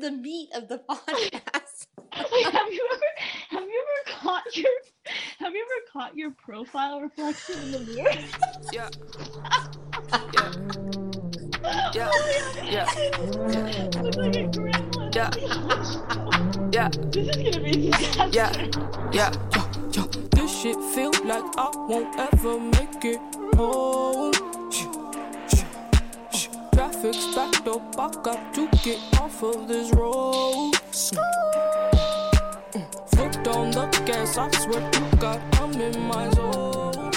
the meat of the podcast. Like, have you ever have you ever caught your have you ever caught your profile reflection in the mirror? Yeah. Oh yeah. Yeah. Look like a gremlin. Yeah. Yeah. This is gonna be a disaster. Yeah. Yeah. Yo, yo. This shit feel like I won't ever make it home. Traffic's backed up, I got to get off of this road. Mm. Foot on the gas, I swear to God, I'm in my zone.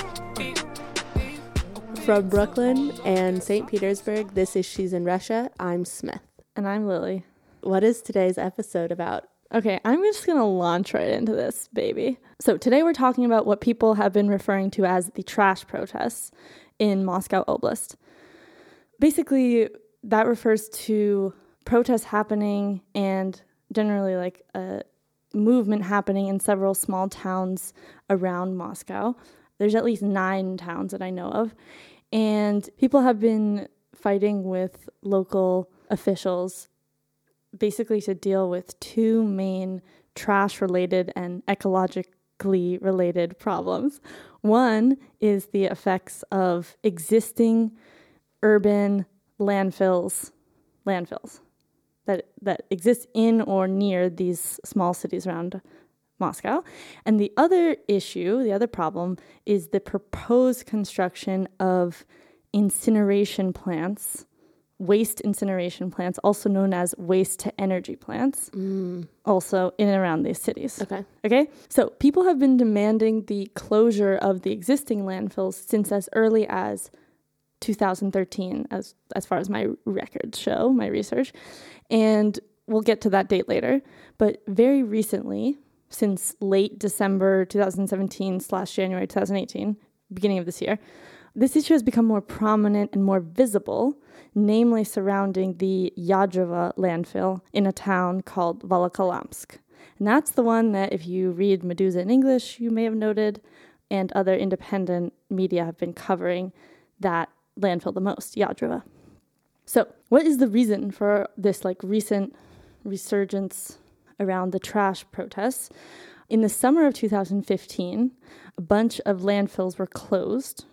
From Brooklyn and St. Petersburg, this is She's in Russia. I'm Smith. And I'm Lily. What is today's episode about? Okay, I'm just gonna launch right into this, baby. So, today we're talking about what people have been referring to as the trash protests in Moscow Oblast. Basically, that refers to protests happening and generally like a movement happening in several small towns around Moscow. There's at least nine towns that I know of. And people have been fighting with local officials basically to deal with two main trash related and ecologically related problems. One is the effects of existing urban landfills, landfills that that exist in or near these small cities around Moscow. And the other issue, the other problem is the proposed construction of incineration plants waste incineration plants, also known as waste to energy plants, mm. also in and around these cities. Okay. Okay, so people have been demanding the closure of the existing landfills since as early as 2013, as as far as my records show, my research, and we'll get to that date later. But very recently, since late December 2017 slash January 2018, beginning of this year, this issue has become more prominent and more visible, namely surrounding the Yadrova landfill in a town called Volokolamsk. And that's the one that, if you read Meduza in English, you may have noted, and other independent media have been covering that landfill the most, Yadrova. So, what is the reason for this like recent resurgence around the trash protests? In the summer of 2015, a bunch of landfills were closed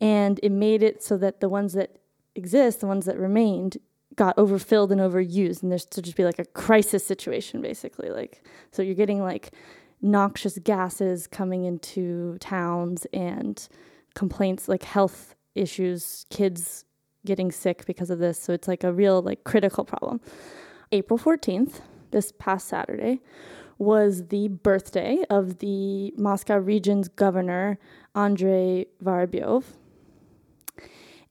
and it made it so that the ones that exist, the ones that remained, got overfilled and overused, and there's to just be like a crisis situation, basically. Like, so you're getting like noxious gases coming into towns and complaints like health issues, kids getting sick because of this. So it's like a real like critical problem. April 14th, this past Saturday, was the birthday of the Moscow region's governor, Andrei Vorobyov.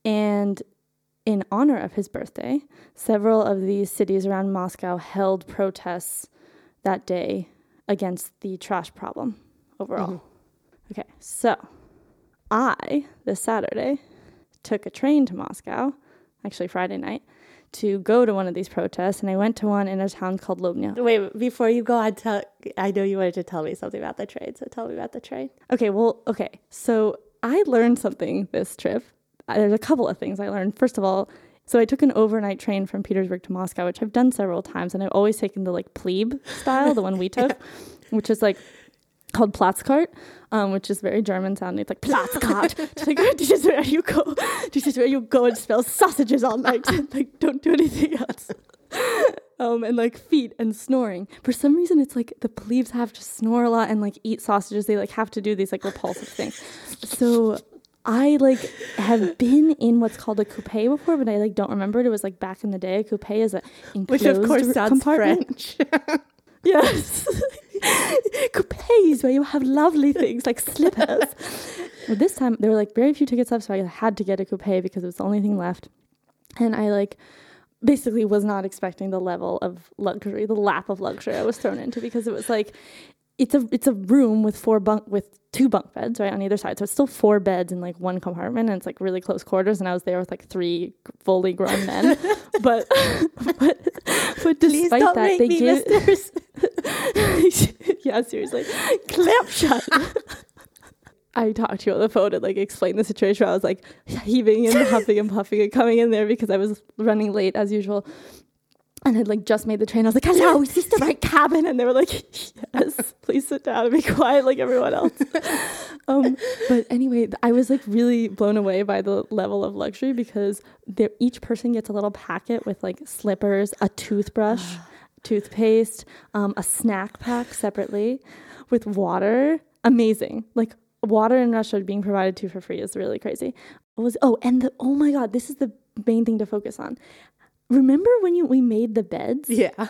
And in honor of his birthday, several of these cities around Moscow held protests that day against the trash problem overall. Mm-hmm. Okay, so I, this Saturday, took a train to Moscow, actually Friday night, to go to one of these protests, and I went to one in a town called Lobnya. Wait, before you go, I tell I know you wanted to tell me something about the train, so tell me about the train. Okay, well, okay. So I learned something this trip. Uh, There's a couple of things I learned. First of all, so I took an overnight train from Petersburg to Moscow, which I've done several times, and I've always taken the like plebe style, the one we took, which is like called Platzkart, um, which is very German sounding. It's like Platzkart. It's like this is where you go. This is where you go and smell sausages all night. like don't do anything else. Um, and like feet and snoring. For some reason, it's like the plebes have to snore a lot and like eat sausages. They like have to do these like repulsive things. So I like have been in what's called a coupe before, but I like don't remember it. It was like back in the day. A coupe is a Which enclosed of course sounds compartment. French. Yes. Coupes where you have lovely things like slippers. well, this time there were like very few tickets left, so I had to get a coupe because it was the only thing left. And I like basically was not expecting the level of luxury, the lap of luxury I was thrown into because it was like it's a it's a room with four bunk with two bunk beds right on either side. So it's still four beds in like one compartment, and it's like really close quarters. And I was there with like three fully grown men, but but but despite that, they me, give yeah, seriously, clamp shut. I talked to you on the phone and like explained the situation. I was like heaving and huffing and puffing and coming in there because I was running late as usual. And had like just made the train. I was like, "Hello, is this the right cabin?" And they were like, "Yes, please sit down and be quiet like everyone else." um, but anyway, I was like really blown away by the level of luxury because each person gets a little packet with like slippers, a toothbrush, toothpaste, um, a snack pack separately, with water. Amazing, like water in Russia being provided to for free is really crazy. What was oh, and the oh my god, this is the main thing to focus on. Remember when you we made the beds Yeah.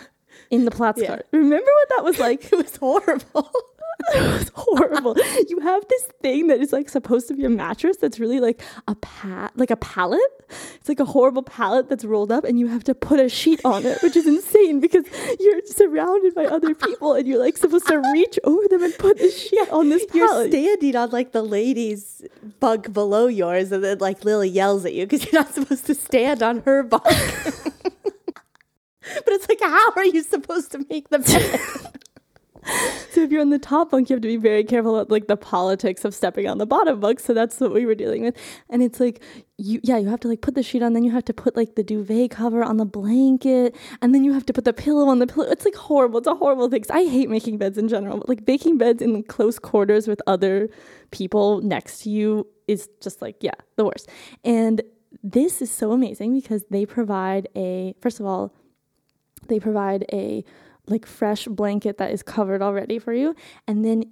in the Platz Yeah. Remember what that was like? It was horrible. it was horrible. You have this thing that is like supposed to be a mattress that's really like a pat like a pallet. It's like a horrible pallet that's rolled up and you have to put a sheet on it, which is insane because you're surrounded by other people and you're like supposed to reach over them and put the sheet on this You're standing on like the lady's bunk below yours, and then like Lily yells at you because you're not supposed to stand on her bunk. but it's like, how are you supposed to make the bed? You're on the top bunk, you have to be very careful about like the politics of stepping on the bottom bunk. So that's what we were dealing with. And it's like you yeah, you have to like put the sheet on, then you have to put like the duvet cover on the blanket, and then you have to put the pillow on the pillow. It's like horrible. It's a horrible thing. I hate making beds in general, but like making beds in close quarters with other people next to you is just like, yeah, the worst. And this is so amazing because they provide a first of all, they provide a like fresh blanket that is covered already for you and then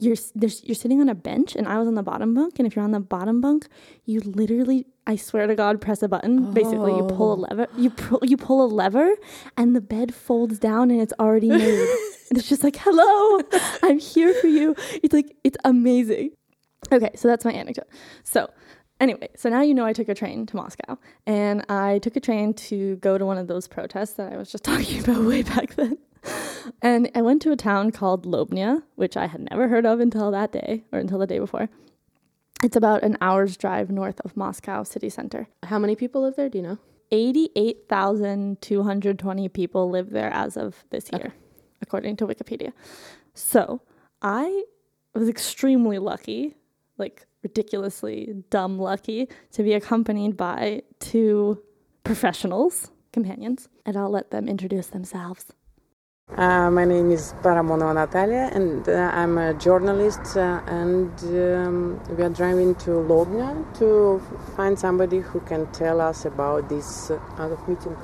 you're you're sitting on a bench and i was on the bottom bunk and if you're on the bottom bunk you literally i swear to god press a button. Basically you pull a oh. lever you pull, you pull a lever and the bed folds down and it's already made. And it's just like hello i'm here for you. It's like it's amazing. Okay so that's my anecdote. So Anyway, so now you know I took a train to Moscow and I took a train to go to one of those protests that I was just talking about way back then. And I went to a town called Lobnya, which I had never heard of until that day or until the day before. It's about an hour's drive north of Moscow city center. How many people live there? Do you know? 88,220 people live there as of this year, according to Wikipedia. So I was extremely lucky, like ridiculously dumb lucky, to be accompanied by two professionals, companions, and I'll let them introduce themselves. Uh, my name is Paramonova Natalia, and uh, I'm a journalist. Uh, and um, we are driving to Lobnya to find somebody who can tell us about this uh, out of meeting.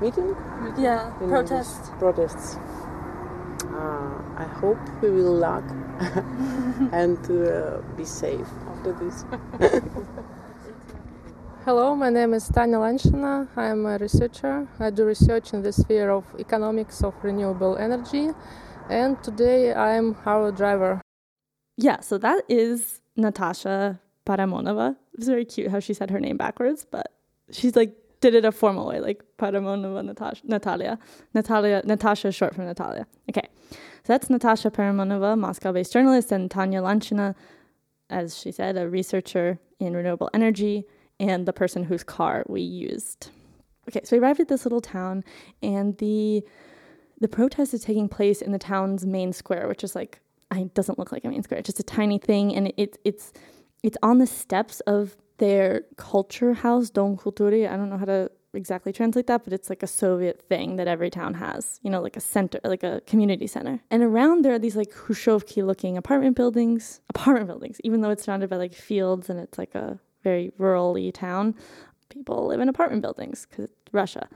Meeting? Yeah, know, Protests. Uh, I hope we will luck and uh, be safe after this. Hello, my name is Tanya Lanshina. I'm a researcher. I do research in the sphere of economics of renewable energy, and today I'm our driver. Yeah, so that is Natasha Paramonova. It was very cute how she said her name backwards, but she's like did it a formal way, like Paramonova Natasha, Natalia. Natalia, Natasha is short for Natalia. Okay, so that's Natasha Paramonova, Moscow-based journalist, and Tanya Lanshina, as she said, a researcher in renewable energy and the person whose car we used. Okay, so we arrived at this little town, and the the protest is taking place in the town's main square, which is like it doesn't look like a main square. It's just a tiny thing, and it, it's it's on the steps of their culture house, Dom Kulturi. I don't know how to exactly translate that, but it's like a Soviet thing that every town has. You know, like a center, like a community center. And around there are these like Khrushchevky-looking apartment buildings, apartment buildings. Even though it's surrounded by like fields and it's like a very rural-y town, people live in apartment buildings because Russia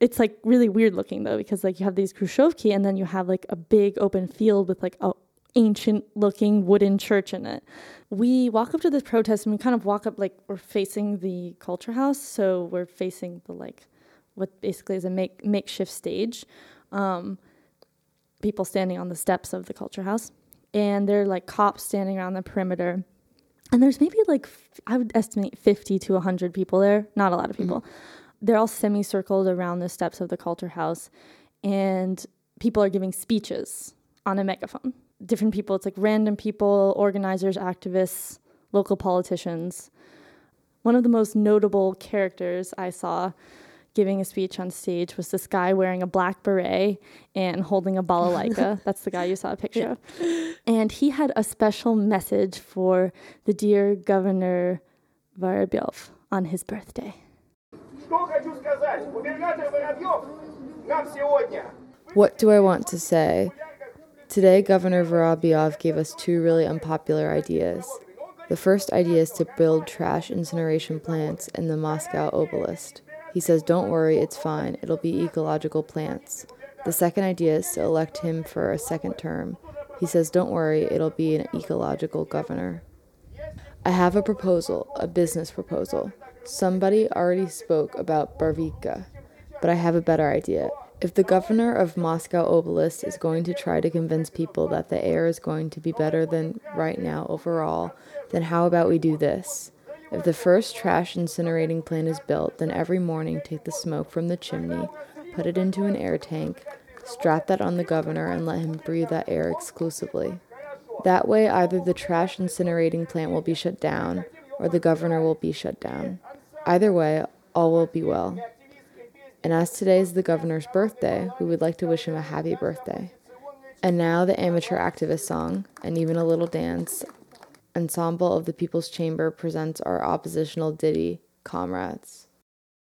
it's like really weird looking though because like you have these Khrushchevki and then you have like a big open field with like a ancient looking wooden church in it. We walk up to this protest and we kind of walk up like we're facing the culture house, so we're facing the like what basically is a make makeshift stage. Um, people standing on the steps of the culture house, and there are like cops standing around the perimeter. And there's maybe like I would estimate 50 to 100 people there, not a lot of mm-hmm. people. They're all semicircled around the steps of the culture house and people are giving speeches on a megaphone. Different people it's like random people organizers activists local politicians. One of the most notable characters i saw giving a speech on stage was this guy wearing a black beret and holding a balalaika. That's the guy you saw a picture yeah. of. And he had a special message for the dear Governor Vorobyov on his birthday. What do I want to say? Today, Governor Vorobyov gave us two really unpopular ideas. The first idea is to build trash incineration plants in the Moscow Oblast. He says, Don't worry, it's fine, it'll be ecological plants. The second idea is to elect him for a second term. He says, Don't worry, it'll be an ecological governor. I have a proposal, a business proposal. Somebody already spoke about Barvikha, but I have a better idea. If the governor of Moscow Oblast is going to try to convince people that the air is going to be better than right now overall, then how about we do this? If the first trash incinerating plant is built, then every morning take the smoke from the chimney, put it into an air tank, strap that on the governor, and let him breathe that air exclusively. That way, either the trash incinerating plant will be shut down or the governor will be shut down. Either way, all will be well. And as today is the governor's birthday, we would like to wish him a happy birthday. And now the amateur activist song, and even a little dance Ensemble of the People's Chamber presents our oppositional ditty, Comrades.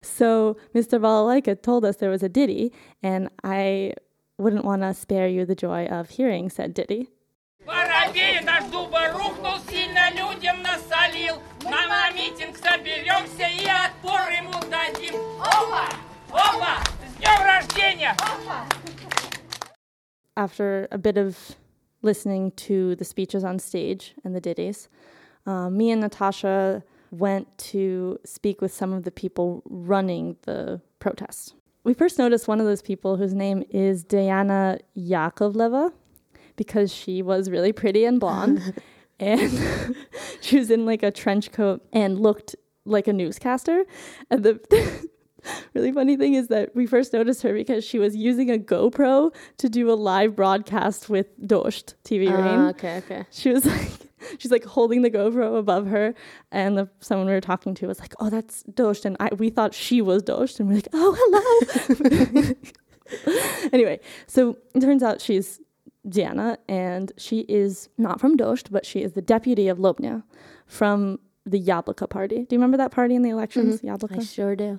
So Mr. Balalaika told us there was a ditty, and I wouldn't want to spare you the joy of hearing said ditty. Воробей наш дуба рухнул, сильно людям насолил. На, на митинг соберемся и отпор ему дадим. Опа! Опа! С днем рождения! After a bit of listening to the speeches on stage and the ditties, uh, me and Natasha went to speak with some of the people running the protest. We first noticed one of those people whose name is Diana Yakovleva because she was really pretty and blonde and she was in like a trench coat and looked like a newscaster. And the really funny thing is that we first noticed her because she was using a GoPro to do a live broadcast with Dozhd TV ah, Rain. okay, okay. She was like, she's like holding the GoPro above her, and the someone we were talking to was like, "Oh, that's Dozhd," and I we thought she was Dozhd, and we're like, "Oh, hello." anyway, so it turns out she's Diana, and she is not from Dozhd, but she is the deputy of Lobnya from the Yabloko party. Do you remember that party in the elections? Mm-hmm. Yabloko. I sure do.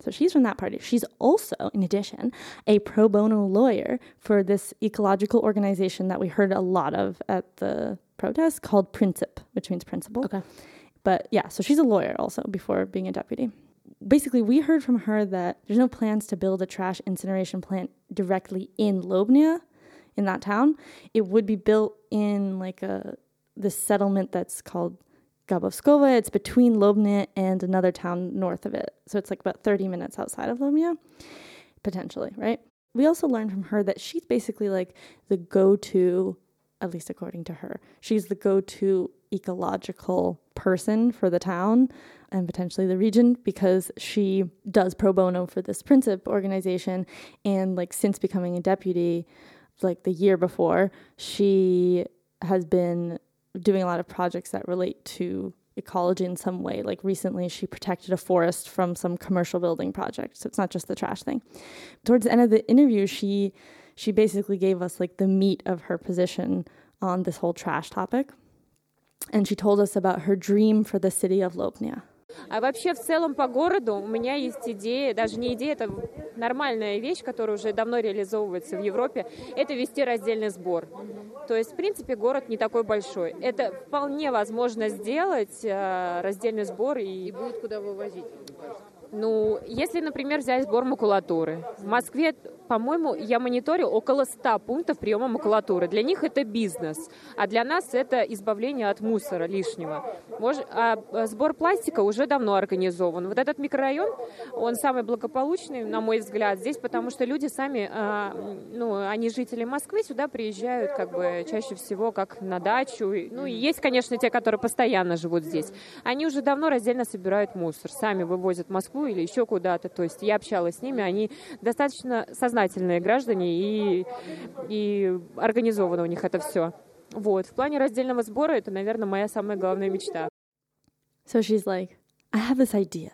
So she's from that party. She's also, in addition, a pro bono lawyer for this ecological organization that we heard a lot of at the protest called Princip, which means principle. Okay. But yeah, so she's a lawyer also before being a deputy. Basically, we heard from her that there's no plans to build a trash incineration plant directly in Lobnia, in that town. It would be built in like a this settlement that's called Gabovskova. It's between Lobnia and another town north of it. So it's like about 30 minutes outside of Lobnia, potentially, right? We also learned from her that she's basically like the go to, at least according to her, she's the go to ecological person for the town and potentially the region because she does pro bono for this Princip organization. And like since becoming a deputy, like the year before, she has been doing a lot of projects that relate to ecology in some way. Like recently, she protected a forest from some commercial building project. So it's not just the trash thing. Towards the end of the interview, she she basically gave us like the meat of her position on this whole trash topic. And she told us about her dream for the city of Lobnia. А вообще в целом по городу у меня есть идея, даже не идея, это нормальная вещь, которая уже давно реализовывается в Европе, это вести раздельный сбор. То есть, в принципе, город не такой большой. Это вполне возможно сделать, э, раздельный сбор. И, будет куда вывозить. ну, если, например, взять сбор макулатуры. В Москве, по-моему, я мониторю около 100 пунктов приема макулатуры. Для них это бизнес, а для нас это избавление от мусора лишнего. Мож- а э, сбор пластика уже давно организован. Вот этот микрорайон, он самый благополучный, на мой взгляд, здесь, потому что люди сами, а, ну, они жители Москвы, сюда приезжают как бы чаще всего как на дачу. Ну, и есть, конечно, те, которые постоянно живут здесь. Они уже давно раздельно собирают мусор, сами вывозят в Москву или еще куда-то. То есть я общалась с ними, они достаточно сознательные граждане и, и организовано у них это все. Вот. В плане раздельного сбора это, наверное, моя самая главная мечта. So she's like, I have this idea.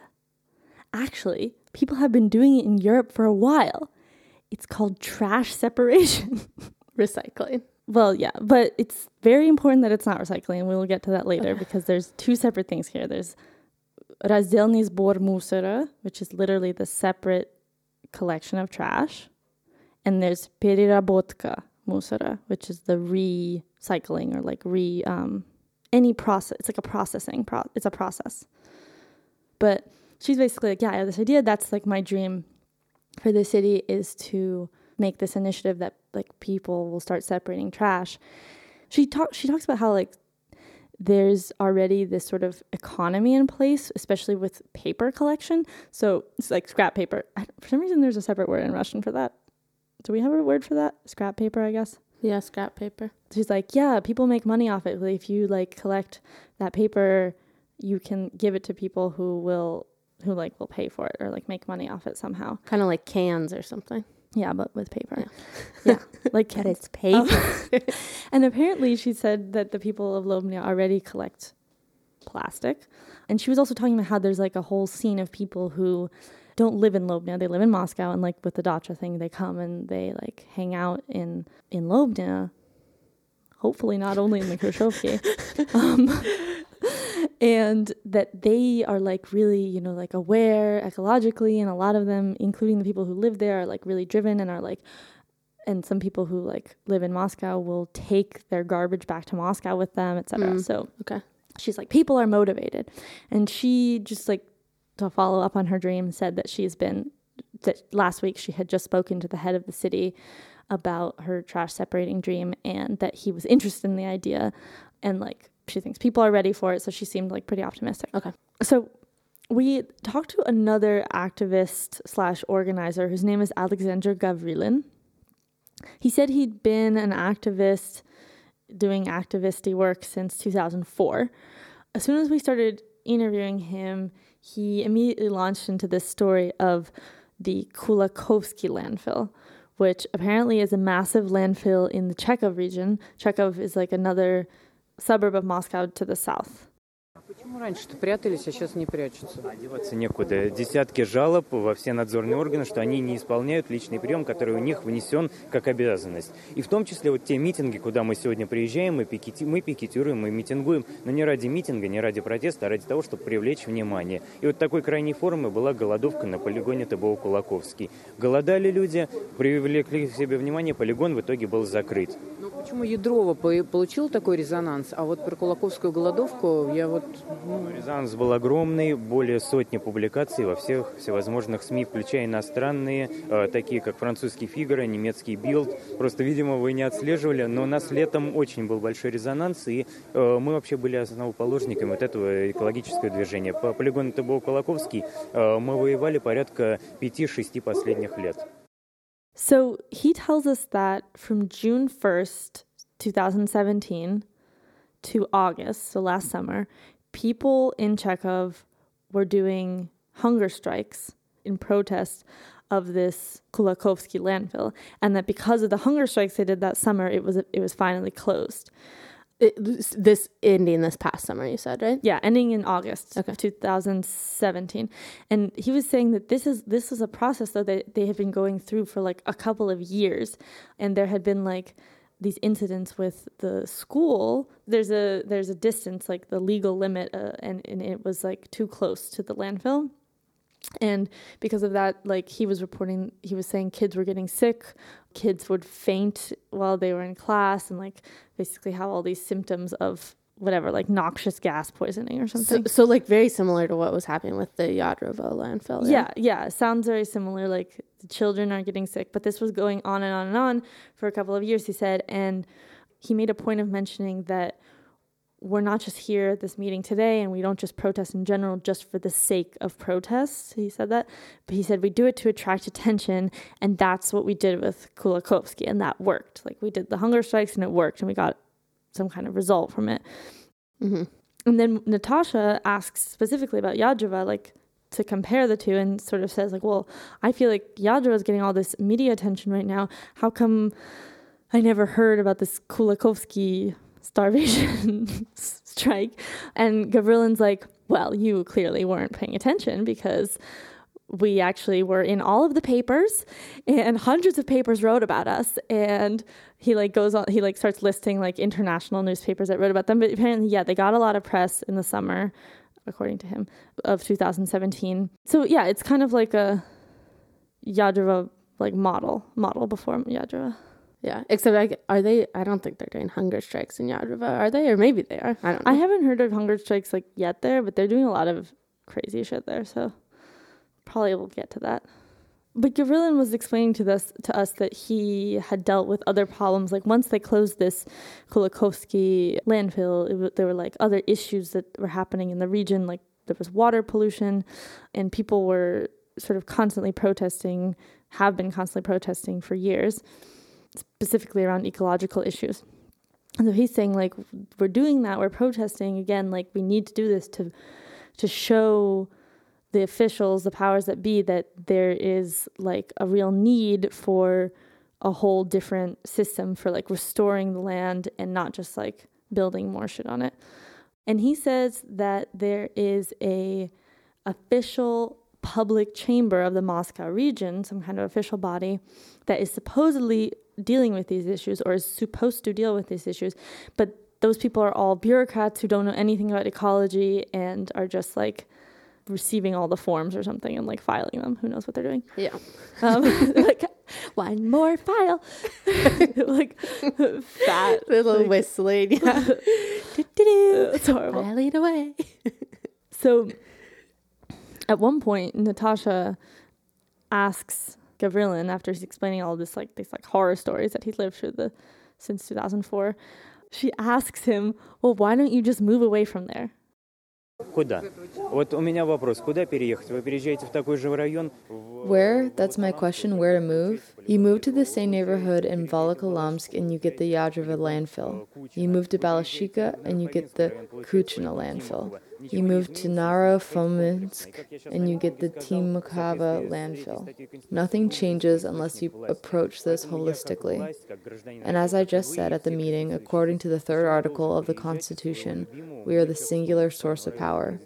Actually, people have been doing it in Europe for a while. It's called trash separation recycling. Well, yeah, but it's very important that it's not recycling, and we'll get to that later because there's two separate things here. There's разделный сбор мусора, which is literally the separate collection of trash, and there's переработка, musara, which is the recycling or like re um, any process. It's like a processing. Pro- it's a process. But she's basically like, yeah, I have this idea. That's like my dream for the city is to make this initiative that like people will start separating trash. She talks. She talks about how like there's already this sort of economy in place, especially with paper collection. So it's like scrap paper. for some reason, there's a separate word in Russian for that. Do we have a word for that? Scrap paper, I guess. Yeah, scrap paper. She's like, yeah, people make money off it. If you like collect that paper, you can give it to people who will who like will pay for it or like make money off it somehow. Kind of like cans or something. Yeah, but with paper. Yeah, like But it's paper. and apparently, she said that the people of Lobnia already collect plastic. And she was also talking about how there's like a whole scene of people who don't live in Lobnia. They live in Moscow, and like with the dacha thing, they come and they like hang out in in Lobnia. Hopefully, not only in the Khrushchevki. um, and that they are like really, you know, like aware ecologically, and a lot of them, including the people who live there, are like really driven and are like and some people who like live in Moscow will take their garbage back to Moscow with them, etc. Mm. So okay. she's like, people are motivated, and she just like to follow up on her dream said that she's been that last week she had just spoken to the head of the city about her trash separating dream and that he was interested in the idea and like she thinks people are ready for it so she seemed like pretty optimistic Okay. so we talked to another activist slash organizer whose name is alexander gavrilin he said he'd been an activist doing activisty work since 2004. As soon as we started interviewing him, he immediately launched into this story of the Kulakovsky landfill, which apparently is a massive landfill in the Chekhov region. Chekhov is like another suburb of Moscow to the south. Почему раньше-то прятались, а сейчас не прячутся? Деваться некуда. Десятки жалоб во все надзорные органы, что они не исполняют личный прием, который у них внесен как обязанность. И в том числе вот те митинги, куда мы сегодня приезжаем, мы, пикети, мы пикетируем, мы митингуем, но не ради митинга, не ради протеста, а ради того, чтобы привлечь внимание. И вот такой крайней формой была голодовка на полигоне ТБО Кулаковский. Голодали люди, привлекли к себе внимание, полигон в итоге был закрыт. Ну, почему Ядрова по- получил такой резонанс, а вот про Кулаковскую голодовку я вот... ну, Резонанс был огромный, более сотни публикаций во всех всевозможных СМИ, включая иностранные, э, такие как французский «Фигаро», немецкий «Билд». Просто, видимо, вы не отслеживали, но у нас летом очень был большой резонанс, и э, мы вообще были основоположниками вот этого экологического движения. По полигону ТБО «Колоковский» э, мы воевали порядка 5-6 последних лет. So he tells us that from June 1st, 2017 to August, so last summer, people in Chekhov were doing hunger strikes in protest of this Kulakovsky landfill, and that because of the hunger strikes they did that summer, it was it was finally closed. It, this ending this past summer, you said, right? Yeah, ending in August Okay. of 2017. And he was saying that this is this is a process though that they had been going through for like a couple of years and there had been like these incidents with the school there's a there's a distance like the legal limit uh, and and it was like too close to the landfill and because of that like he was reporting he was saying kids were getting sick kids would faint while they were in class and like basically have all these symptoms of whatever like noxious gas poisoning or something so like very similar to what was happening with the yadrova landfill. yeah yeah sounds very similar like the children are getting sick but this was going on and on and on for a couple of years he said and he made a point of mentioning that we're not just here at this meeting today and we don't just protest in general just for the sake of protests. He said that. But he said we do it to attract attention. And that's what we did with Kulakovsky. And that worked. Like we did the hunger strikes and it worked and we got some kind of result from it. hmm And then Natasha asks specifically about Yadrova, like to compare the two, and sort of says, like, well, I feel like Yadrova is getting all this media attention right now. How come I never heard about this Kulakovsky starvation strike? And Gavrilin's like, well, you clearly weren't paying attention because we actually were in all of the papers and hundreds of papers wrote about us and he like goes on he like starts listing like international newspapers that wrote about them but apparently yeah they got a lot of press in the summer according to him of 2017 so yeah it's kind of like a Yadrova like model model before Yadrova. Yeah, except like, are they? I don't think they're doing hunger strikes in Yadrova, are they? Or maybe they are. I don't know. I haven't heard of hunger strikes like yet there, but they're doing a lot of crazy shit there, so probably we'll get to that. But Gavrilin was explaining to us to us that he had dealt with other problems. Like once they closed this Kulakovsky landfill, w- there were like other issues that were happening in the region. Like there was water pollution, and people were sort of constantly protesting, have been constantly protesting for years, specifically around ecological issues. And so he's saying like we're doing that, we're protesting again. Like we need to do this to to show the officials, the powers that be, that there is like a real need for a whole different system for like restoring the land and not just like building more shit on it. And he says that there is a official public chamber of the Moscow region, some kind of official body that is supposedly dealing with these issues or is supposed to deal with these issues, but those people are all bureaucrats who don't know anything about ecology and are just like receiving all the forms or something and like filing them. Who knows what they're doing? Yeah. Um, like one more file, like fat little like, whistling. Yeah. it's horrible. Filing away. So at one point, Natasha asks Gavrilin, after he's explaining all this like these like horror stories that he's lived through the since 2004, she asks him, "Well, why don't you just move away from there?" Куда? Вот у меня вопрос, куда переехать? Вы переезжаете в такой же район? Where? That's my question, where to move? You move to the same neighborhood in Volokolamsk, and you get the Yadrova landfill. You move to Balashikha and you get the Kuchina landfill. You move to Naro-Fominsk and you get the Timokava landfill. Nothing changes unless you approach this holistically. And as I just said at the meeting, according to the third article of the Constitution, we are the singular source of power.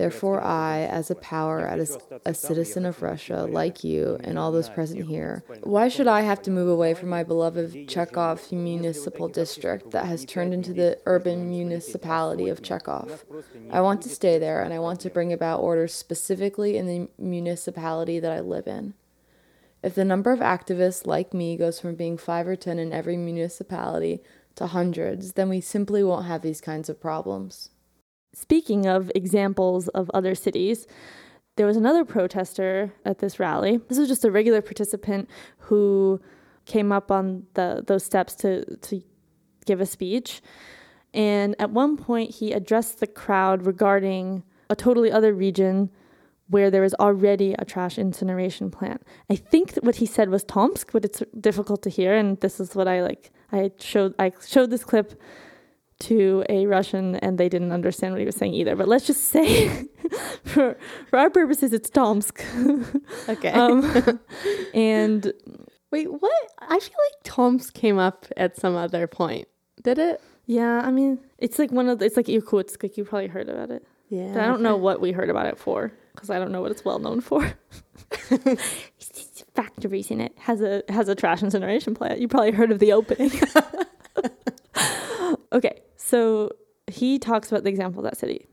Therefore, I, as a power, as a citizen of Russia, like you and all those present here, why should I have to move away from my beloved Chekhov municipal district that has turned into the urban municipality of Chekhov? I want to stay there and I want to bring about order specifically in the municipality that I live in. If the number of activists like me goes from being five or ten in every municipality to hundreds, then we simply won't have these kinds of problems. Speaking of examples of other cities, there was another protester at this rally. This was just a regular participant who came up on the those steps to to give a speech. And at one point he addressed the crowd regarding a totally other region where there is already a trash incineration plant. I think what he said was Tomsk, but it's difficult to hear and this is what I like I showed I showed this clip to a Russian and they didn't understand what he was saying either. But let's just say, for for our purposes, it's Tomsk. Okay. um, and Wait, what? I feel like Tomsk came up at some other point. Did it? yeah, I mean, it's like one of the, it's like Irkutsk. Like you probably heard about it. Yeah. But I don't know what we heard about it for because I don't know what it's well known for. It's factories in it has a has a trash incineration plant. You probably heard of the opening. Okay, so he talks about the example of that city.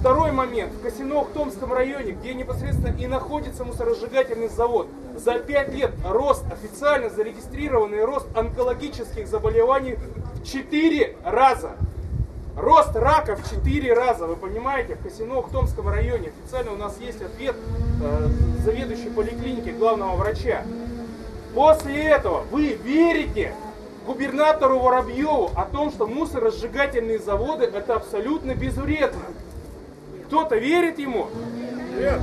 Второй момент. В Косино-Томском районе, где непосредственно и находится мусоросжигательный завод, за пять лет рост, официально зарегистрированный рост онкологических заболеваний в 4 раза. Рост рака в 4 раза, вы понимаете, в Косино-Томском районе. Официально у нас есть ответ э, заведующей поликлиники главного врача. После этого вы верите губернатору Воробьеву о том, что мусоросжигательные заводы это абсолютно безвредно. Кто-то верит ему? Нет.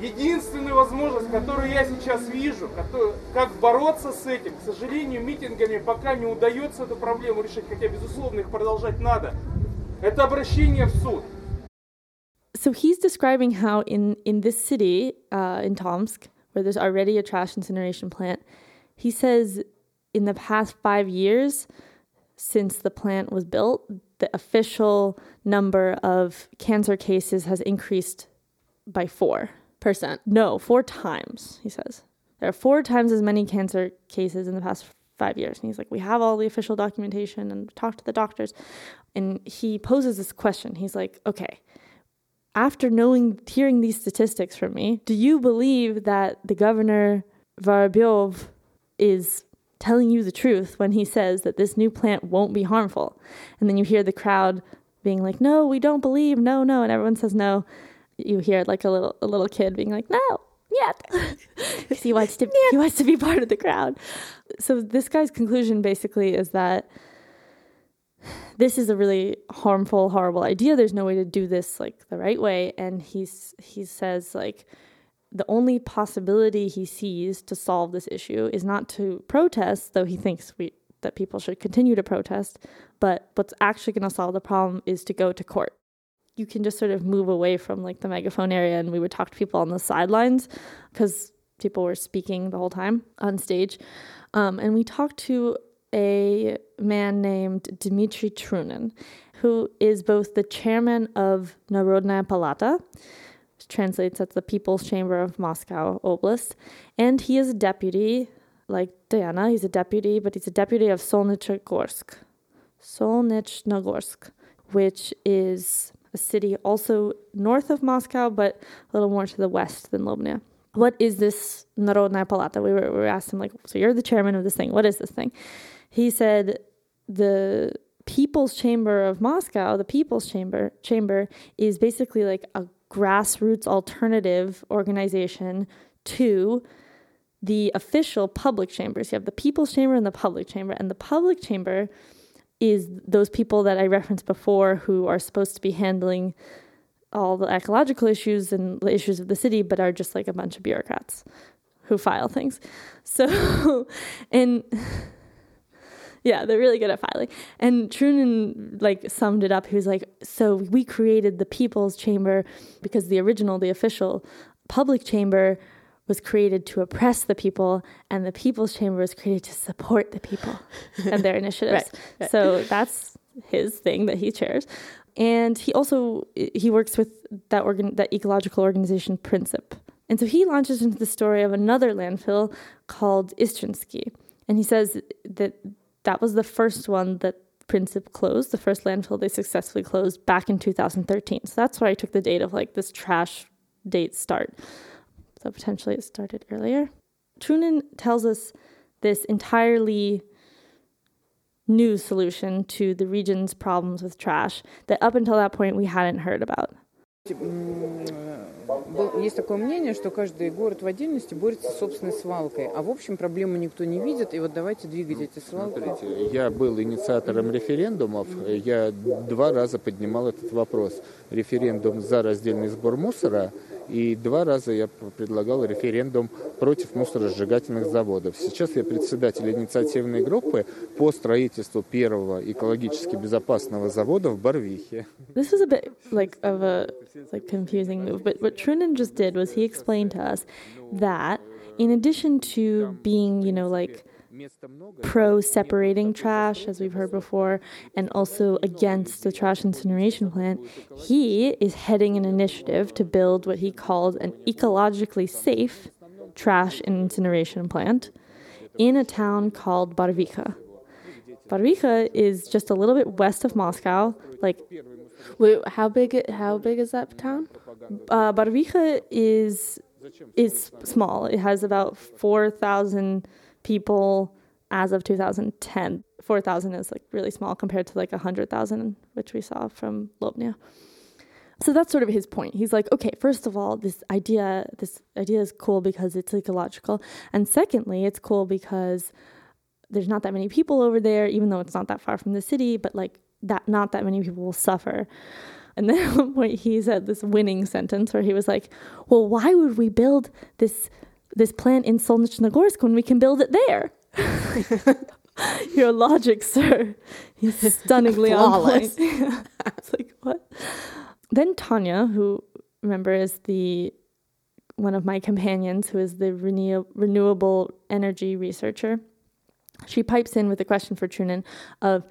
Единственная возможность, которую я сейчас вижу, как бороться с этим, к сожалению, митингами пока не удается эту проблему решить, хотя, безусловно, их продолжать надо, это обращение в суд. so he's describing how in in this city uh, in Tomsk, where there's already a trash incineration plant, he says in the past five years since the plant was built, the official number of cancer cases has increased by four Percent. No, four times. He says there are four times as many cancer cases in the past five years. And he's like, we have all the official documentation and talked to the doctors. And he poses this question. He's like, okay, after knowing, hearing these statistics from me, do you believe that the governor Vorobyov is telling you the truth when he says that this new plant won't be harmful? And then you hear the crowd being like, "No, we don't believe. No, no," and everyone says no. You hear like a little a little kid being like, "No, Yeah. because he wants to he wants to be part of the crowd. So this guy's conclusion basically is that this is a really harmful, horrible idea. There's no way to do this like the right way. And he's he says like the only possibility he sees to solve this issue is not to protest, though he thinks we that people should continue to protest, but what's actually going to solve the problem is to go to court. You can just sort of move away from like the megaphone area and we would talk to people on the sidelines because people were speaking the whole time on stage. Um, and we talked to a man named Dmitry Trunin, who is both the chairman of Narodnaya Palata, translates as the People's Chamber of Moscow Oblast, and he is a deputy, like Diana, he's a deputy, but he's a deputy of Solnechgorsk. Solnechnogorsk, which is a city also north of Moscow, but a little more to the west than Lobnya. What is this Narodnaya Palata? We were, we were asked him, like, so you're the chairman of this thing. What is this thing? he said the People's Chamber of Moscow, the People's Chamber Chamber is basically like a grassroots alternative organization to the official public chambers. You have the People's Chamber and the Public Chamber, and the Public Chamber is those people that I referenced before who are supposed to be handling all the ecological issues and the issues of the city, but are just like a bunch of bureaucrats who file things. So, and yeah, they're really good at filing. And Trunin like summed it up. He was like, "So we created the People's Chamber because the original, the official public chamber." was created to oppress the people, and the People's Chamber was created to support the people and their initiatives. right, right. So that's his thing that he chairs, and he also he works with that organ that ecological organization Princip. And so he launches into the story of another landfill called Istrinsky, and he says that that was the first one that Princip closed, the first landfill they successfully closed back in 2013. So that's where I took the date of like this trash date start. So potentially it started earlier. Trunin tells us this entirely new solution to the region's problems with trash that up until that point we hadn't heard about. Есть такое мнение, что каждый город в отдельности борется с собственной свалкой, а в общем проблему никто не видит, и вот давайте двигать эти свалки. Смотрите, я был инициатором референдумов, я два раза поднимал этот вопрос. Референдум за раздельный сбор мусора – и два раза я предлагал референдум против мусоросжигательных заводов. Сейчас я председатель инициативной группы по строительству первого экологически безопасного завода в Барвихе. This was a bit like of a like confusing move, but what Trunin just did was he explained to us that in addition to being, you know, like pro separating trash, as we've heard before, and also against the trash incineration plant, he is heading an initiative to build what he calls an ecologically safe trash incineration plant in a town called Barvikha. Barvikha is just a little bit west of Moscow, like Wait, how big? How big is that town? Uh, Barvikha is is small. It has about four thousand people as of 2010. 4,000 is like really small compared to like 100,000, which we saw from Lobnya. So that's sort of his point. He's like, okay, first of all, this idea, this idea is cool because it's ecological, and secondly, it's cool because there's not that many people over there, even though it's not that far from the city. But like that, not that many people will suffer. And then at one point, he said this winning sentence where he was like, "Well, why would we build this this plant in Solnechnogorsk when we can build it there. Your logic, sir, is stunningly on point. it's like what? Then Tanya, who remember is the one of my companions, who is the renew- renewable energy researcher, she pipes in with a question for Trunin of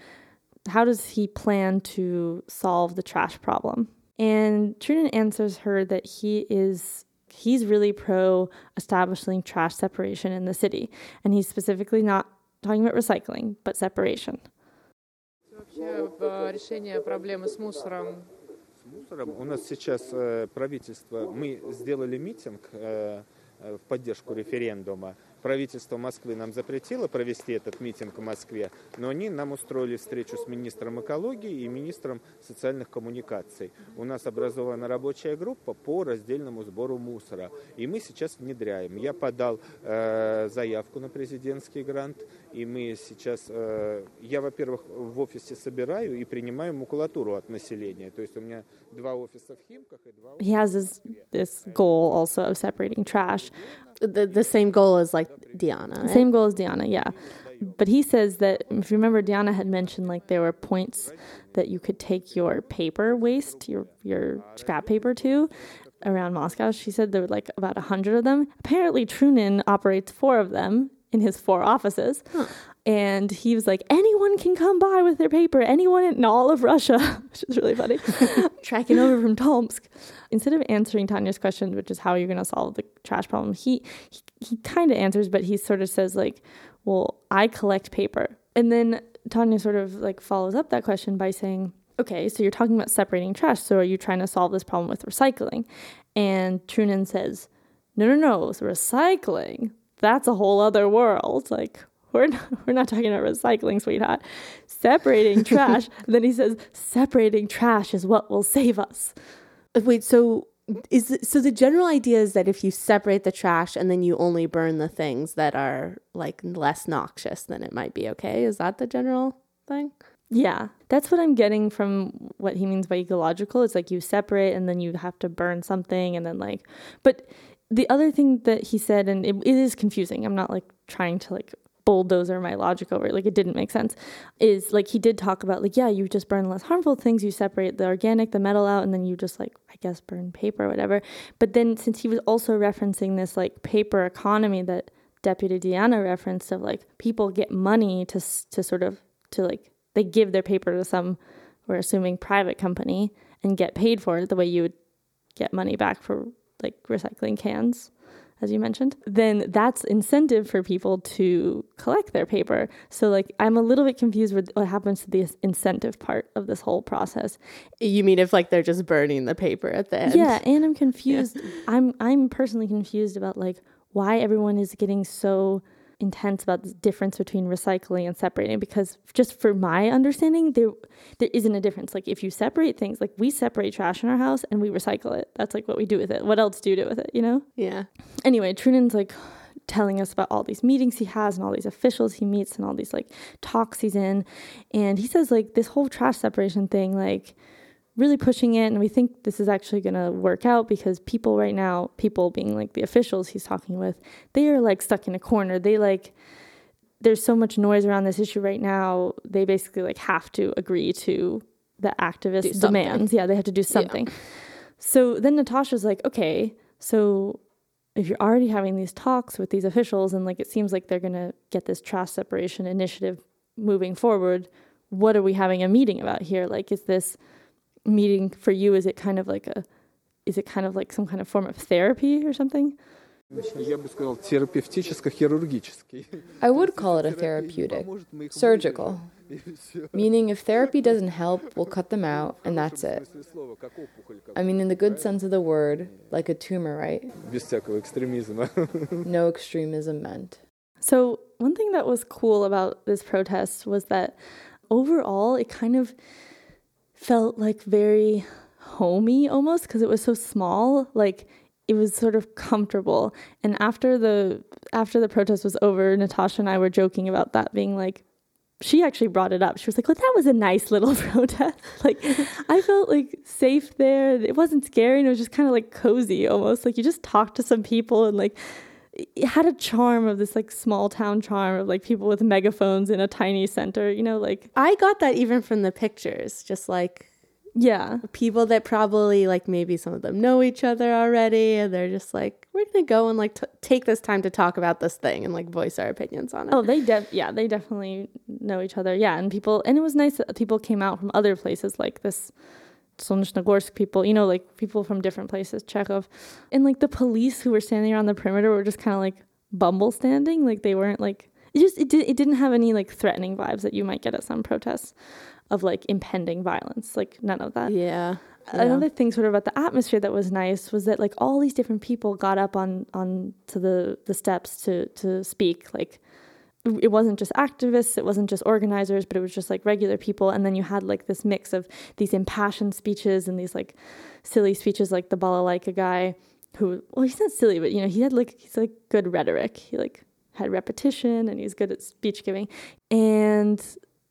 how does he plan to solve the trash problem? And Trunin answers her that he is he's really pro establishing trash separation in the city. And he's specifically not talking about recycling, but separation. мусором. У нас сейчас э, правительство, мы сделали митинг э, э, в поддержку референдума. Правительство Москвы нам запретило провести этот митинг в Москве, но они нам устроили встречу с министром экологии и министром социальных коммуникаций. У нас образована рабочая группа по раздельному сбору мусора, и мы сейчас внедряем. Я подал э, заявку на президентский грант, и мы сейчас, э, я, во-первых, в офисе собираю и принимаю макулатуру от населения. То есть у меня два офиса в Химках и два He has this this goal also of separating trash. The, the same goal as like Diana. right? Same goal as Diana, yeah. But he says that if you remember, Diana had mentioned like there were points that you could take your paper waste, your your scrap paper to around Moscow. She said there were like about a hundred of them. Apparently, Trunin operates four of them in his four offices. And he was like, anyone can come by with their paper, anyone in all of Russia, which is really funny, tracking over from Tomsk. Instead of answering Tanya's question, which is how you're going to solve the trash problem, he, he, he kind of answers, but he sort of says, like, well, I collect paper. And then Tanya sort of like follows up that question by saying, okay, so you're talking about separating trash. So are you trying to solve this problem with recycling? And Trunin says, no, no, no. So recycling, that's a whole other world. Like, we're not, we're not talking about recycling, sweetheart. Separating trash. then he says, separating trash is what will save us. Uh, Wait, so is so the general idea is that if you separate the trash and then you only burn the things that are like less noxious, then it might be okay. Is that the general thing? Yeah, that's what I'm getting from what he means by ecological. It's like you separate and then you have to burn something and then like, but the other thing that he said, and it, it is confusing. I'm not like trying to like bulldozer my logic over. Like it didn't make sense. Is like he did talk about like, yeah, you just burn less harmful things. You separate the organic, the metal out, and then you just like, I guess, burn paper or whatever. But then since he was also referencing this like paper economy that Deputy Deanna referenced of like people get money to to sort of to like they give their paper to some we're assuming private company and get paid for it the way you would get money back for like recycling cans as you mentioned then that's incentive for people to collect their paper. So like i'm a little bit confused with what happens to the incentive part of this whole process. You mean if like they're just burning the paper at the end? yeah and i'm confused. I'm i'm personally confused about like why everyone is getting so intense about the difference between recycling and separating because just for my understanding there there isn't a difference. Like if you separate things like we separate trash in our house and we recycle it. That's like what we do with it. What else do you do with it you know? Yeah. anyway Trunin's like telling us about all these meetings he has and all these officials he meets and all these like talks he's in. And he says like this whole trash separation thing like really pushing it and we think this is actually going to work out because people right now people being like the officials he's talking with they are like stuck in a corner. They like there's so much noise around this issue right now they basically like have to agree to the activist demands. Yeah they have to do something. So then natasha's like okay so if you're already having these talks with these officials and like it seems like they're going to get this trash separation initiative moving forward what are we having a meeting about here? Like is this meeting for you is it kind of like a is it kind of like some kind of form of therapy or something? I would call it a therapeutic, surgical, meaning if therapy doesn't help, we'll cut them out and that's it. I mean, in the good sense of the word, like a tumor, right? no extremism meant. So, one thing that was cool about this protest was that overall it kind of felt like very homey almost because it was so small. Like it was sort of comfortable. And after the after the protest was over, Natasha and I were joking about that being like she actually brought it up. She was like, "Well, that was a nice little protest. like, I felt like safe there. It wasn't scary, and it was just kind of like cozy, almost. Like you just talked to some people, and like it had a charm of this like small town charm of like people with megaphones in a tiny center. You know, like I got that even from the pictures, just like yeah, people that probably like maybe some of them know each other already, and they're just like, we're gonna go and like t- take this time to talk about this thing and like voice our opinions on it. Oh, they def yeah, they definitely know each other. Yeah, and people and it was nice that people came out from other places like this Solnechnogorsk people, you know, like people from different places, Chekhov. And like the police who were standing around the perimeter were just kind of like bumble standing, like they weren't like it just it did it didn't have any like threatening vibes that you might get at some protests of like impending violence, like none of that. Yeah. Yeah. Another thing, sort of about the atmosphere that was nice, was that like all these different people got up on on to the the steps to to speak. Like it wasn't just activists, it wasn't just organizers, but it was just like regular people. And then you had like this mix of these impassioned speeches and these like silly speeches, like the balalaika guy, who well, he's not silly, but you know, he had like he's like good rhetoric. He like had repetition and he's good at speech giving. And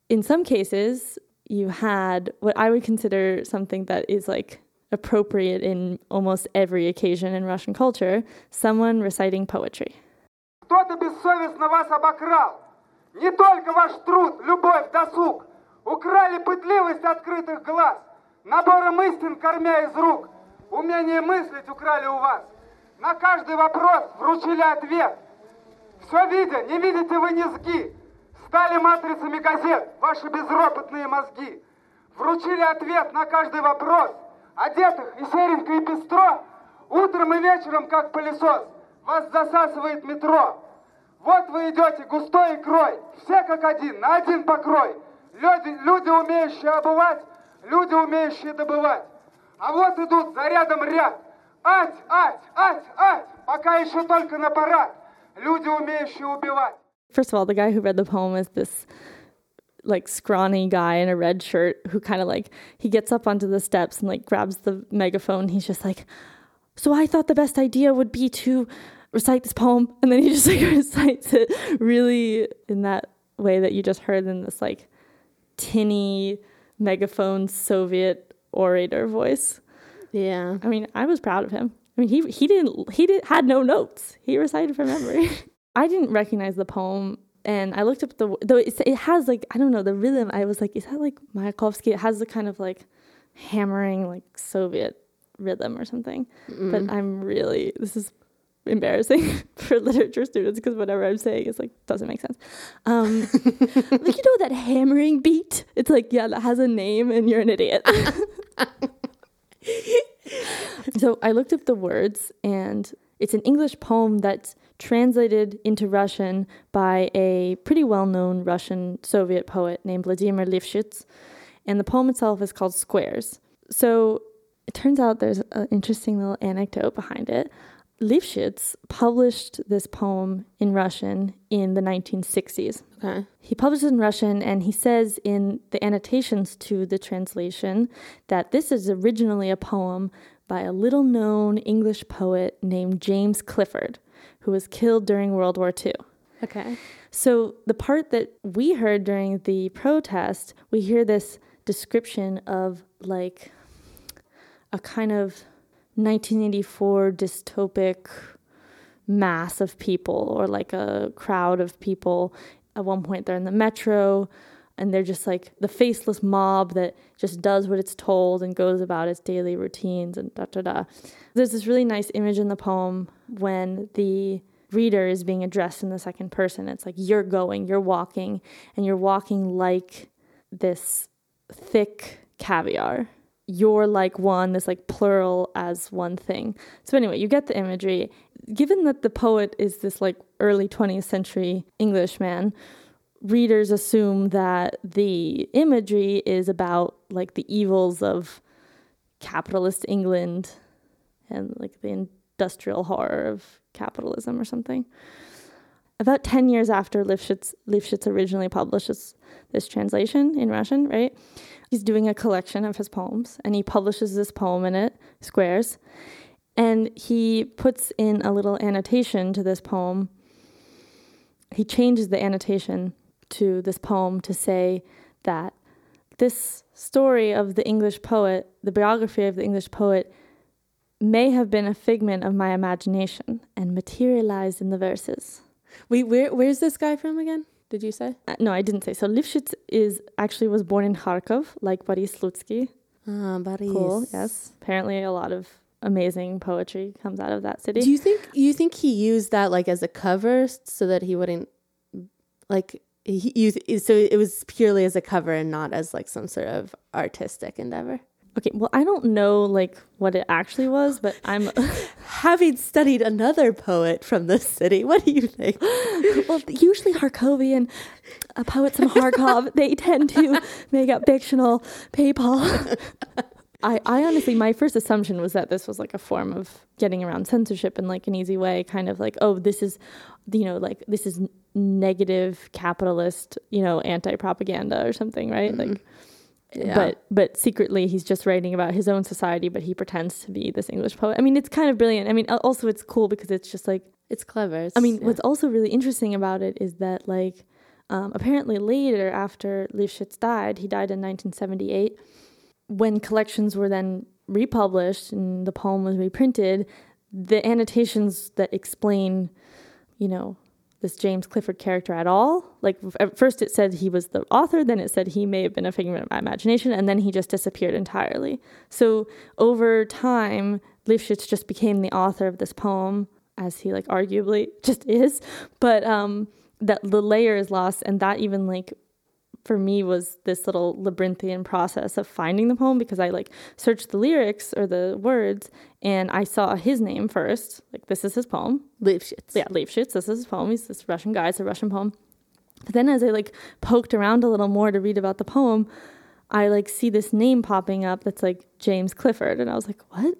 in some cases, you had what I would consider something that is like appropriate in almost every occasion in Russian culture someone reciting poetry. Кто-то бессовестно вас обокрал. Не только ваш труд, любовь, досуг. Украли пытливость открытых глаз. Набором истин кормя из рук. Умение мыслить украли у вас. На каждый вопрос вручили ответ. Все видя, не видите вы низги. Стали матрицами газет ваши безропотные мозги. Вручили ответ на каждый вопрос. Одетых и серенько, и пестро. Утром и вечером, как пылесос, вас засасывает метро. Вот вы идете густой икрой, все как один, на один покрой. Люди, люди умеющие обувать, люди, умеющие добывать. А вот идут за рядом ряд. Ать, ать, ать, ать, пока еще только на парад. Люди, умеющие убивать. First of all, the guy who read the poem is this like scrawny guy in a red shirt who kind of like he gets up onto the steps and like grabs the megaphone. He's just like, "So I thought the best idea would be to recite this poem," and then he just like recites it really in that way that you just heard in this like tinny megaphone Soviet orator voice. Yeah. I mean, I was proud of him. I mean, he he didn't he did had no notes. He recited from memory. I didn't recognize the poem and I looked up the though it has like I don't know the rhythm. I was like, is that like Mayakovsky? It has the kind of like hammering like Soviet rhythm or something. Mm. But I'm really this is embarrassing for literature students because whatever I'm saying is like doesn't make sense. Um, like you know that hammering beat? It's like yeah, that has a name and you're an idiot. so I looked up the words and it's an English poem that's translated into Russian by a pretty well known Russian Soviet poet named Vladimir Lifshitz. And the poem itself is called Squares. So it turns out there's an interesting little anecdote behind it. Lifshitz published this poem in Russian in the 1960s. Okay. He published it in Russian, and he says in the annotations to the translation that this is originally a poem by a little known English poet named James Clifford, who was killed during World War II. Okay. So the part that we heard during the protest, we hear this description of like a kind of 1984 dystopic mass of people or like a crowd of people. At one point, they're in the metro and they're just like the faceless mob that just does what it's told and goes about its daily routines and da da da. There's this really nice image in the poem when the reader is being addressed in the second person. It's like you're going, you're walking, and you're walking like this thick caviar. You're like one, this like plural as one thing. So, anyway, you get the imagery. Given that the poet is this like early 20th century Englishman, readers assume that the imagery is about like the evils of capitalist England and like the industrial horror of capitalism or something. About 10 years after Lifshitz, Lifshitz originally published this, this translation in Russian, right? He's doing a collection of his poems and he publishes this poem in it, Squares. And he puts in a little annotation to this poem. He changes the annotation to this poem to say that this story of the English poet, the biography of the English poet, may have been a figment of my imagination and materialized in the verses. Wait, where where's this guy from again? Did you say? Uh, no, I didn't say. So Lifshitz is actually was born in Kharkov, like Boris Slutsky. Ah, Boris. Cool. Yes. Apparently, a lot of amazing poetry comes out of that city. Do you think you think he used that like as a cover so that he wouldn't like he used so it was purely as a cover and not as like some sort of artistic endeavor? Okay, well, I don't know like what it actually was, but I'm having studied another poet from the city. What do you think? well, usually Kharkovian uh, poets from Kharkov they tend to make up fictional people. I, I honestly, my first assumption was that this was like a form of getting around censorship in like an easy way, kind of like, oh, this is, you know, like this is negative capitalist, you know, anti propaganda or something, right? Mm-hmm. Like, Yeah. but but secretly he's just writing about his own society, but he pretends to be this English poet. I mean, it's kind of brilliant. I mean, also it's cool because it's just like it's clever. I mean, It's- what's also really interesting about it is that like um, apparently later after Lifshitz died, he died in 1978. When collections were then republished and the poem was reprinted, the annotations that explain, you know, this James Clifford character at all. Like at first it said he was the author, then it said he may have been a figment of my imagination, and then he just disappeared entirely. So over time, Lifshitz just became the author of this poem, as he like arguably just is. But um that the layer is lost, and that even like for me was this little labyrinthian process of finding the poem because I like searched the lyrics or the words and I saw his name first. Like this is his poem. Lifshitz. Yeah, Lifshitz. This is his poem. He's this Russian guy. It's a Russian poem. But then as I like poked around a little more to read about the poem, I like see this name popping up that's like James Clifford. And I was like, what?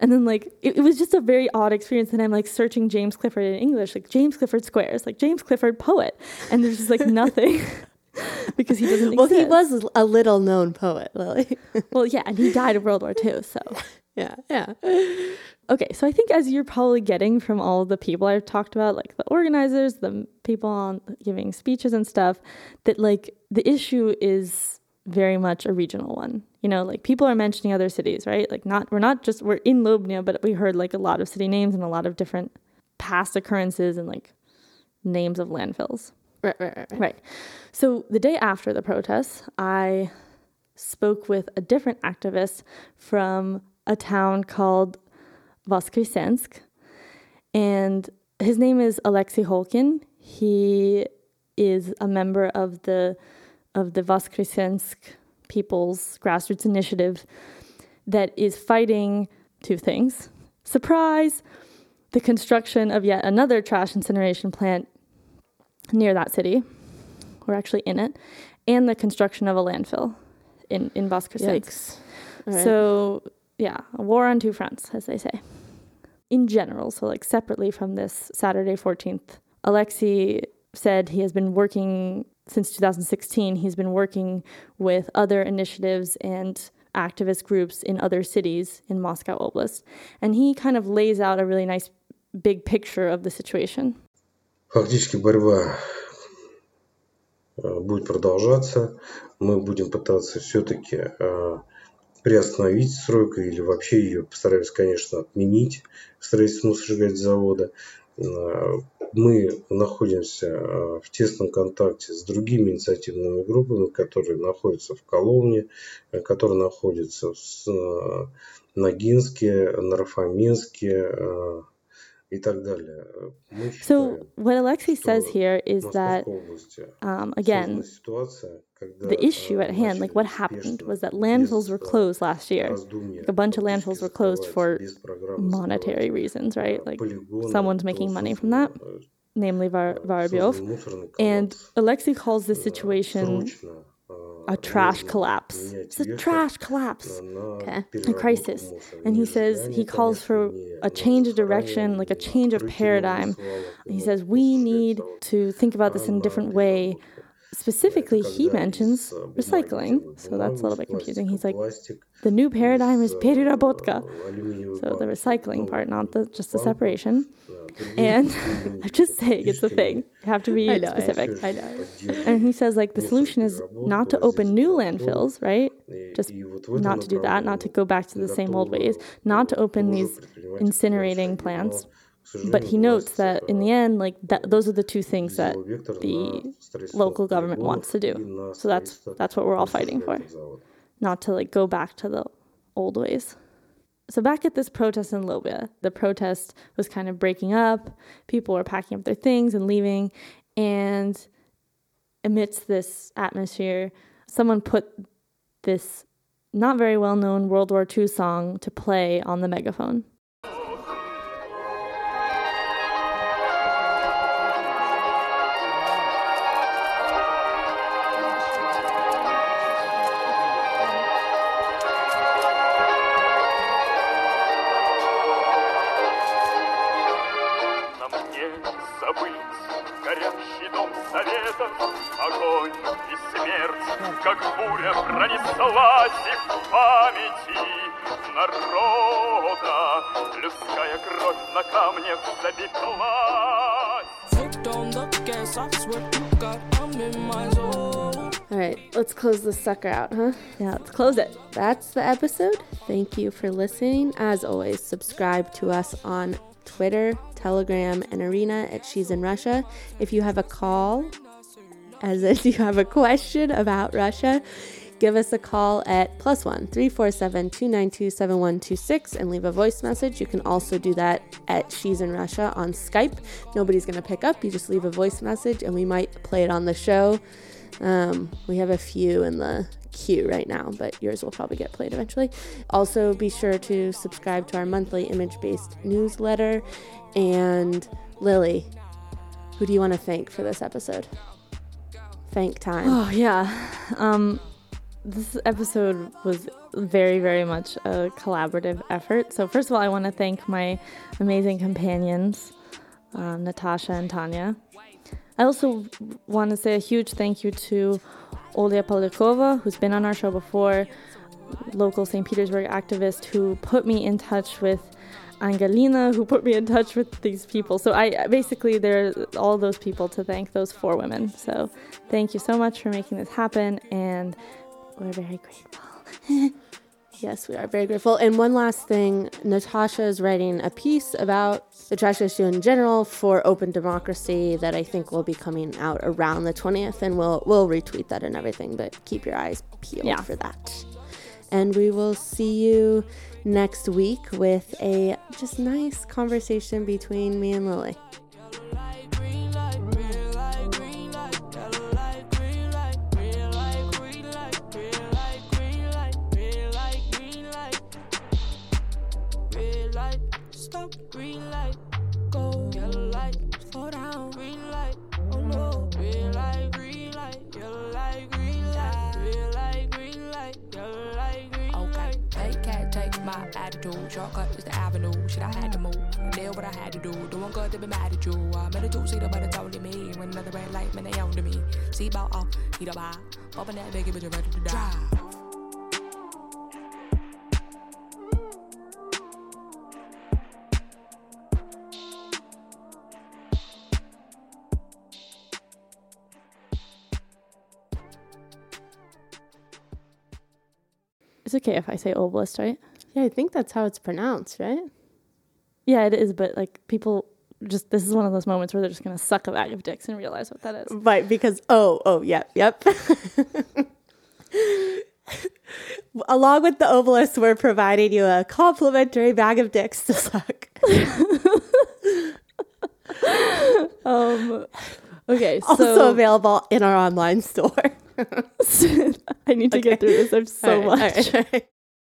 And then like it, it was just a very odd experience. And I'm like searching James Clifford in English, like James Clifford squares, like James Clifford poet. And there's just like nothing. because he doesn't well, he was a little known poet, Lily. well, yeah, and he died of World War II, so yeah, yeah. Okay, so I think as you're probably getting from all the people I've talked about, like the organizers, the people on giving speeches and stuff, that like the issue is very much a regional one. You know, like people are mentioning other cities, right? Like not we're not just we're in Lobnya, but we heard like a lot of city names and a lot of different past occurrences and like names of landfills. Right, right, right, right. Right. So the day after the protests, I spoke with a different activist from a town called Voskresensk. And his name is Alexei Holkin. He is a member of the of the Voskresensk People's Grassroots Initiative that is fighting two things. Surprise! The construction of yet another trash incineration plant near that city. We're actually in it. And the construction of a landfill in, in Voskresensk. Yikes. Right. So, yeah, a war on two fronts, as they say. In general, so like separately from this Saturday 14th, Alexei said he has been working since 2016. He's been working with other initiatives and activist groups in other cities in Moscow Oblast. And he kind of lays out a really nice big picture of the situation. Фактически борьба э, будет продолжаться. Мы будем пытаться все-таки э, приостановить стройку или вообще ее постараемся, конечно, отменить строительство мусоросжигательного завода. Э, Мы находимся в тесном контакте с другими инициативными группами, которые находятся в Коломне, которые находятся в Ногинске, Нарфаминске So, what Alexei says here is that, um, again, the issue at hand, like what happened, was that landfills were closed last year. A bunch of landfills were closed for monetary reasons, right? Like someone's making money from that, namely Var- And Alexei calls this situation a trash collapse. It's a trash collapse. Okay. A crisis. And he says he calls for a change of direction, like a change of paradigm. He says we need to think about this in a different way. Specifically, he mentions recycling. So that's a little bit confusing. He's like, the new paradigm is переработка. So the recycling part, not the just the separation. And I'm just saying it's a thing. You have to be I know, I- specific. I know. And he says like the solution is not to open new landfills, right? Just not to do that, not to go back to the same old ways, not to open these incinerating plants. But he notes that in the end, like that, those are the two things that the local government wants to do. So that's that's what we're all fighting for, not to like go back to the old ways. So back at this protest in Lobnya, the protest was kind of breaking up. People were packing up their things and leaving, and amidst this atmosphere, someone put this not very well known World War II song to play on the megaphone. Close this sucker out, huh? Yeah, let's close it. That's the episode. Thank you for listening. As always, subscribe to us on Twitter, Telegram, and Arena at She's in Russia. If you have a call, as if you have a question about Russia, give us a call at plus one 347 292 7126 and leave a voice message. You can also do that at She's in Russia on Skype. Nobody's going to pick up. You just leave a voice message and we might play it on the show. Um, we have a few in the queue right now, but yours will probably get played eventually. Also, be sure to subscribe to our monthly image based newsletter. And Lily, who do you want to thank for this episode? Thank time. Oh yeah. Um, this episode was very, very much a collaborative effort. So first of all, I want to thank my amazing companions, uh, Natasha and Tanya. I also want to say a huge thank you to Olya Polyakova, who's been on our show before, local St. Petersburg activist who put me in touch with Angelina, who put me in touch with these people. So I basically there are all those people to thank those four women. So thank you so much for making this happen, and we're very grateful. Yes, we are very grateful. And one last thing Natasha is writing a piece about the trash issue in general for Open Democracy that I think will be coming out around the 20th, and we'll, we'll retweet that and everything, but keep your eyes peeled Yeah. for that. And we will see you next week with a just nice conversation between me and Lily. Take my attitude. Shortcut is the avenue. Shit, I had to move. Did what I had to do. Doing good to be mad at you. I'm in a two seater, but it's only me. When another red light, man, they on to me. Seatbelt off, heat up high. Bumping that biggie, but you're ready to drive. It's okay if I say oblast, right? Yeah, I think that's how it's pronounced, right? Yeah, it is, but like people just this is one of those moments where they're just gonna suck a bag of dicks and realize what that is. Right, because oh, oh, yep, yep. Along with the obelisk, we're providing you a complimentary bag of dicks to suck. um okay, so also available in our online store. I need to get through this. There's so All right, much. right, all right.